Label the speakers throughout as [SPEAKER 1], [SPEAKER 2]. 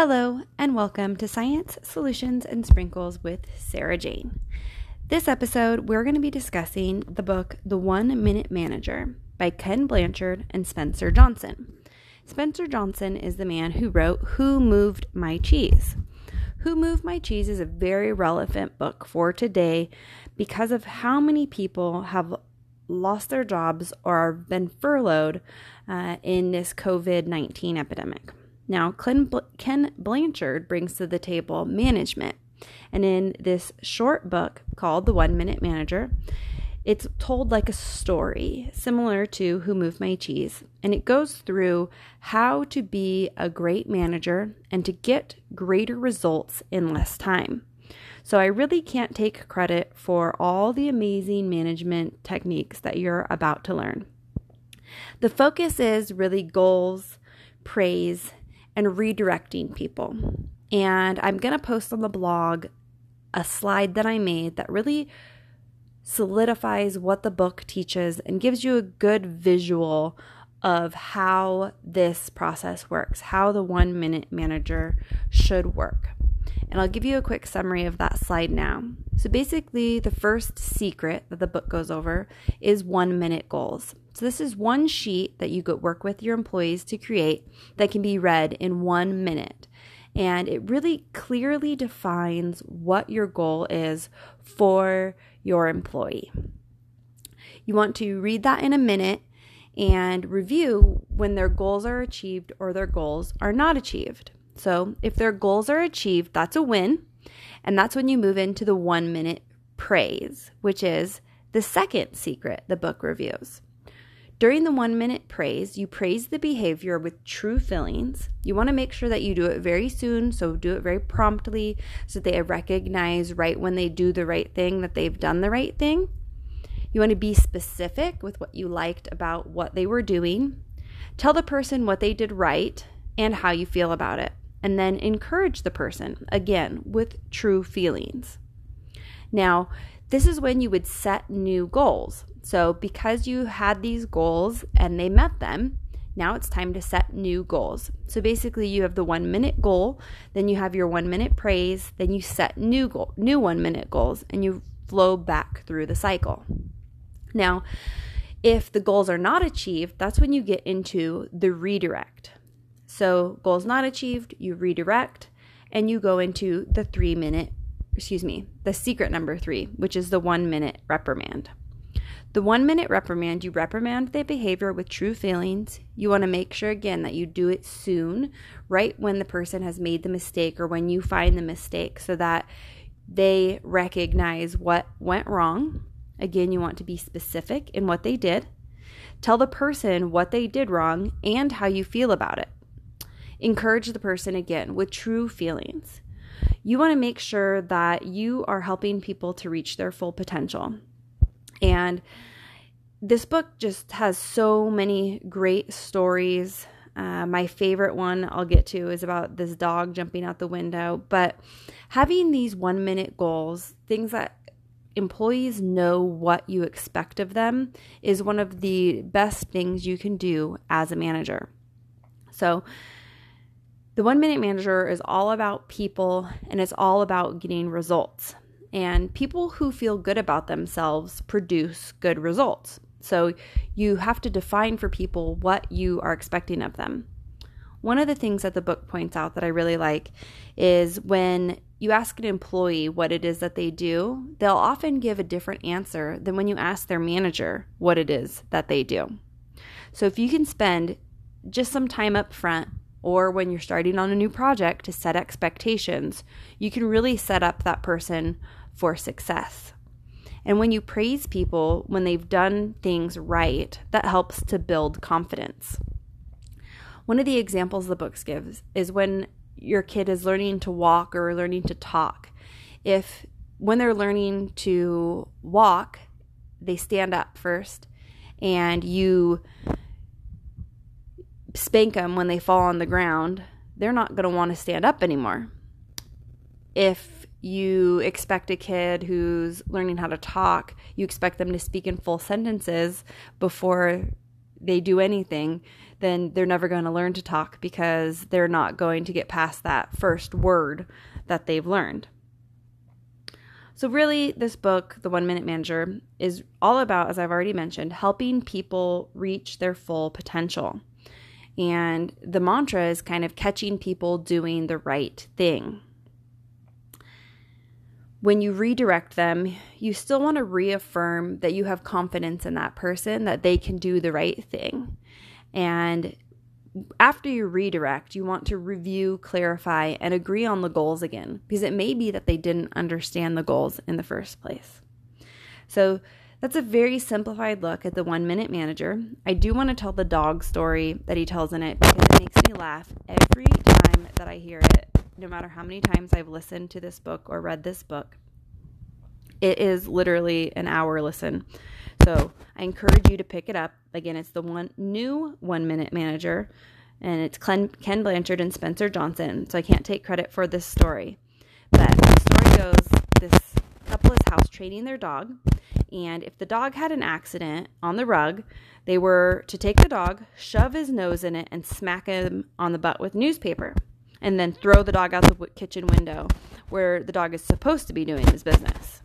[SPEAKER 1] Hello, and welcome to Science, Solutions, and Sprinkles with Sarah Jane. This episode, we're going to be discussing the book The One Minute Manager by Ken Blanchard and Spencer Johnson. Spencer Johnson is the man who wrote Who Moved My Cheese? Who Moved My Cheese is a very relevant book for today because of how many people have lost their jobs or been furloughed uh, in this COVID 19 epidemic. Now, Ken Blanchard brings to the table management. And in this short book called The One Minute Manager, it's told like a story, similar to Who Moved My Cheese. And it goes through how to be a great manager and to get greater results in less time. So I really can't take credit for all the amazing management techniques that you're about to learn. The focus is really goals, praise, and redirecting people. And I'm going to post on the blog a slide that I made that really solidifies what the book teaches and gives you a good visual of how this process works, how the one minute manager should work. And I'll give you a quick summary of that slide now. So, basically, the first secret that the book goes over is one minute goals. So, this is one sheet that you could work with your employees to create that can be read in one minute. And it really clearly defines what your goal is for your employee. You want to read that in a minute and review when their goals are achieved or their goals are not achieved. So if their goals are achieved, that's a win. And that's when you move into the one minute praise, which is the second secret the book reviews. During the one minute praise, you praise the behavior with true feelings. You want to make sure that you do it very soon, so do it very promptly so they recognize right when they do the right thing that they've done the right thing. You want to be specific with what you liked about what they were doing. Tell the person what they did right and how you feel about it and then encourage the person again with true feelings. Now, this is when you would set new goals. So, because you had these goals and they met them, now it's time to set new goals. So basically you have the 1 minute goal, then you have your 1 minute praise, then you set new goal, new 1 minute goals and you flow back through the cycle. Now, if the goals are not achieved, that's when you get into the redirect. So, goals not achieved, you redirect and you go into the three minute, excuse me, the secret number three, which is the one minute reprimand. The one minute reprimand, you reprimand the behavior with true feelings. You want to make sure again that you do it soon, right when the person has made the mistake or when you find the mistake, so that they recognize what went wrong. Again, you want to be specific in what they did. Tell the person what they did wrong and how you feel about it. Encourage the person again with true feelings. You want to make sure that you are helping people to reach their full potential. And this book just has so many great stories. Uh, my favorite one I'll get to is about this dog jumping out the window. But having these one minute goals, things that employees know what you expect of them, is one of the best things you can do as a manager. So, the one minute manager is all about people and it's all about getting results. And people who feel good about themselves produce good results. So you have to define for people what you are expecting of them. One of the things that the book points out that I really like is when you ask an employee what it is that they do, they'll often give a different answer than when you ask their manager what it is that they do. So if you can spend just some time up front or when you're starting on a new project to set expectations, you can really set up that person for success. And when you praise people when they've done things right, that helps to build confidence. One of the examples the books gives is when your kid is learning to walk or learning to talk. If when they're learning to walk, they stand up first and you spank them when they fall on the ground, they're not going to want to stand up anymore. If you expect a kid who's learning how to talk, you expect them to speak in full sentences before they do anything, then they're never going to learn to talk because they're not going to get past that first word that they've learned. So, really, this book, The One Minute Manager, is all about, as I've already mentioned, helping people reach their full potential. And the mantra is kind of catching people doing the right thing. When you redirect them, you still want to reaffirm that you have confidence in that person, that they can do the right thing. And after you redirect, you want to review, clarify, and agree on the goals again because it may be that they didn't understand the goals in the first place. So, that's a very simplified look at the one minute manager. I do want to tell the dog story that he tells in it because it makes me laugh every time that I hear it, no matter how many times I've listened to this book or read this book. It is literally an hour listen. So I encourage you to pick it up. Again, it's the one new one minute manager, and it's Ken Blanchard and Spencer Johnson. So I can't take credit for this story. But the story goes this couple is house training their dog, and if the dog had an accident on the rug, they were to take the dog, shove his nose in it, and smack him on the butt with newspaper, and then throw the dog out the kitchen window where the dog is supposed to be doing his business.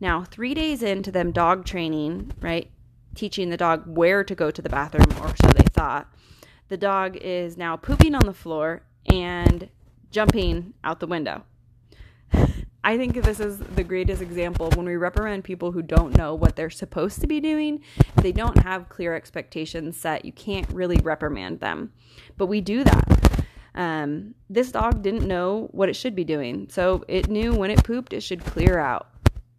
[SPEAKER 1] Now, three days into them dog training, right, teaching the dog where to go to the bathroom, or so they thought, the dog is now pooping on the floor and jumping out the window. I think this is the greatest example when we reprimand people who don't know what they're supposed to be doing. They don't have clear expectations set. You can't really reprimand them. But we do that. Um, this dog didn't know what it should be doing. So it knew when it pooped, it should clear out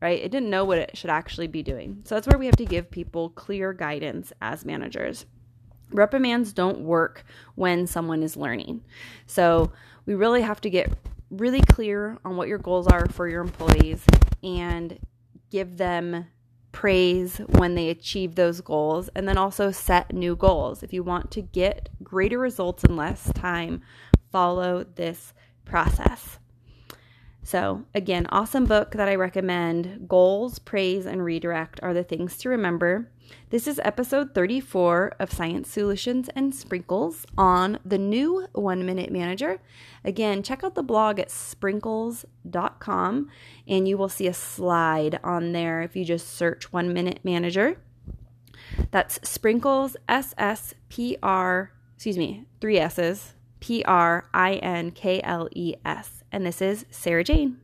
[SPEAKER 1] right? It didn't know what it should actually be doing. So that's where we have to give people clear guidance as managers. Reprimands don't work when someone is learning. So we really have to get really clear on what your goals are for your employees and give them praise when they achieve those goals and then also set new goals. If you want to get greater results in less time, follow this process. So, again, awesome book that I recommend. Goals, praise, and redirect are the things to remember. This is episode 34 of Science Solutions and Sprinkles on the new One Minute Manager. Again, check out the blog at sprinkles.com and you will see a slide on there if you just search One Minute Manager. That's sprinkles, S S P R, excuse me, three S's, P R I N K L E S and this is Sarah Jane.